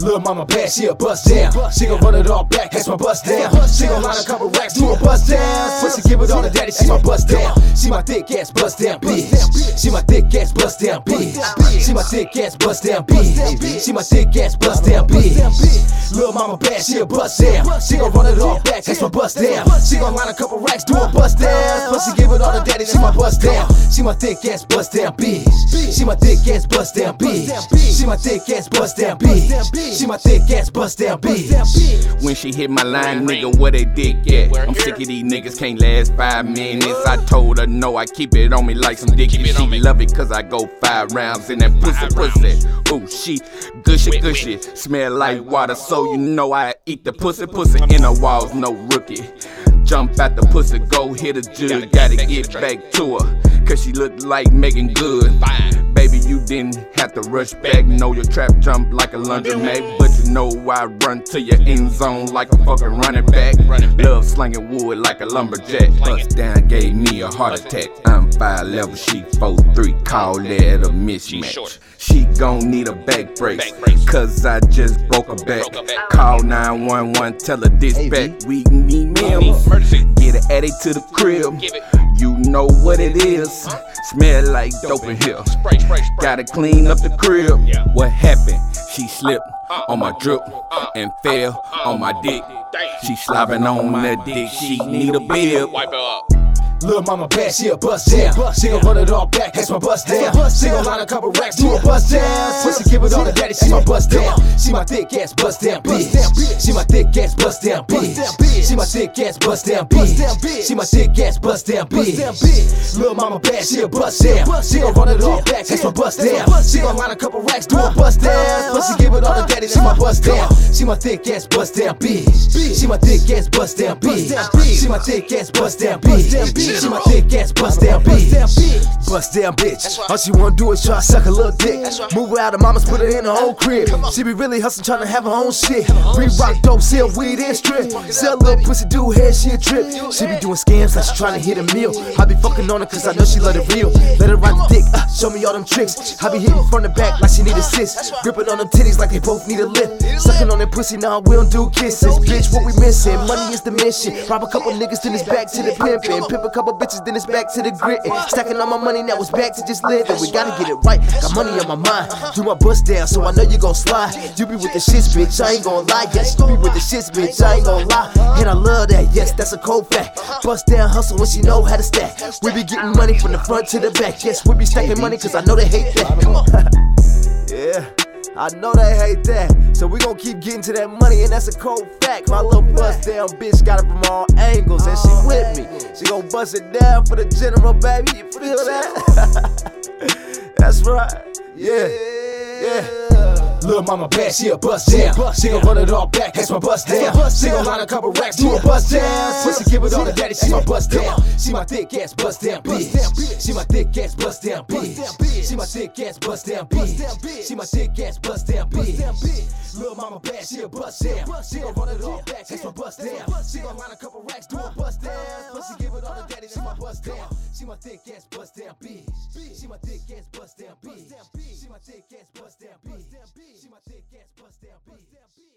Lil' mama bad, she a bust down. She gon' run it all back, that's my bust down. She gon' line a couple racks, do a bust down. Pussy give it all to daddy, she my bust down. She my thick ass bust down bitch. She my thick ass bust down bitch. She my thick ass bust down bitch. She my thick ass bust down bitch. Lil' mama bad, she a bust down. She gon' run it all back, that's my bust down. She gon' line a couple racks, do a bust down. Pussy give it all to daddy, she my bust down. She my thick ass bust down bitch. She my thick ass bust down bitch. She my thick ass bust down bitch. She my thick ass bust down bitch. When she hit my line, nigga, where they dick at? I'm sick of these niggas, can't last five minutes. I told her no, I keep it on me like some dicky. She love it cause I go five rounds in that pussy pussy. Ooh, she gushy gushy, smell like water, so you know I eat the pussy pussy. In the walls, no rookie. Jump out the pussy, go hit a jug, gotta get back to her. Cause she look like Meagan Good. Baby, you didn't have to rush back. Know your trap jump like a laundromat. But you know I run to your end zone like a fucking running back. Love slinging wood like a lumberjack. Bust down gave me a heart attack. I'm five level, she four three. Call that a mismatch. She gon' need a back brace. Cause I just broke her back. Call 911, tell her dispatch. We need meals. Get an addict to the crib. You know what it is. Smell like dope in here. Gotta clean up the crib. What happened? She slipped Uh, on my uh, drip uh, and fell on my dick. She slobbing on that dick. She need a bib. Wipe it up. Lil' mama bad, she a bust down. She gon' run it all back, that's my bust down. She gon' line a couple racks, do a bust down. Pussy give it all to daddy, she my bust down. She my thick ass bust down bitch. She my thick ass bust down bitch. She my thick ass bust down bitch. She my thick ass bust down bitch. Lil' mama bad, she a bust down. She gon' run it all back, that's my bust down. She gon' line a couple racks, do a bust down. Pussy give it all to daddy, she my bust down. She my thick ass bust down bitch. She my thick ass bust down bitch. She my thick ass bust down bitch. She my thick ass bust down bitch. Bust down bitch. All she wanna do is try to suck a little dick. Move her out of mama's, put her in her own crib. She be really hustling, trying to have her own shit. Re rock dope, sell weed and strip. Sell a little pussy, do head, she a trip. She be doing scams like she trying to hit a meal. I be fucking on her cause I know she love it real. Let her ride the dick, uh, show me all them tricks. I be hitting from the back like she need assist. Gripping on them titties like they both need a lift. Sucking on that pussy, now we don't do kisses. Bitch, what we missing? Money is the mission. Rob a couple niggas, then it's back to the pimpin'. Pimp a couple bitches, then it's back to the grittin'. Stacking all my money, now it's back to just living. We gotta get it right. Got money on my mind. Do my bust down, so I know you gon' slide. You be with the shits, bitch. I ain't gon' lie. Yes, you be with the shits, bitch. I ain't gon' lie. And I love that. Yes, that's a cold fact. Bust down hustle when she know how to stack. We be getting money from the front to the back. Yes, we be stacking money cause I know they hate that. I know they hate that, so we gon' keep getting to that money, and that's a cold fact. My little bust down bitch got it from all angles, and she with me. She gon' bust it down for the general, baby. You feel that? that's right. Yeah, yeah. Lil' mama bad, she a bust down. She gon' run it all back, that's my bust down. She gon' line a couple racks, do a bust down. Pussy give it all to daddy, she my bust down. She my thick ass bust down bitch. She my thick ass bust down bitch. She my thick ass bust down bitch. She my thick ass bust down bitch. Lil' mama bad, she a bust down. She gon' run it all back, that's my bust down. She gon' line a couple racks, do a bust down. Pussy give it all to daddy, she my bust down. She my thick ass bust down bitch. She my thick ass bust down bitch. She my thick ass bust down bitch. She my thick ass bust down bitch.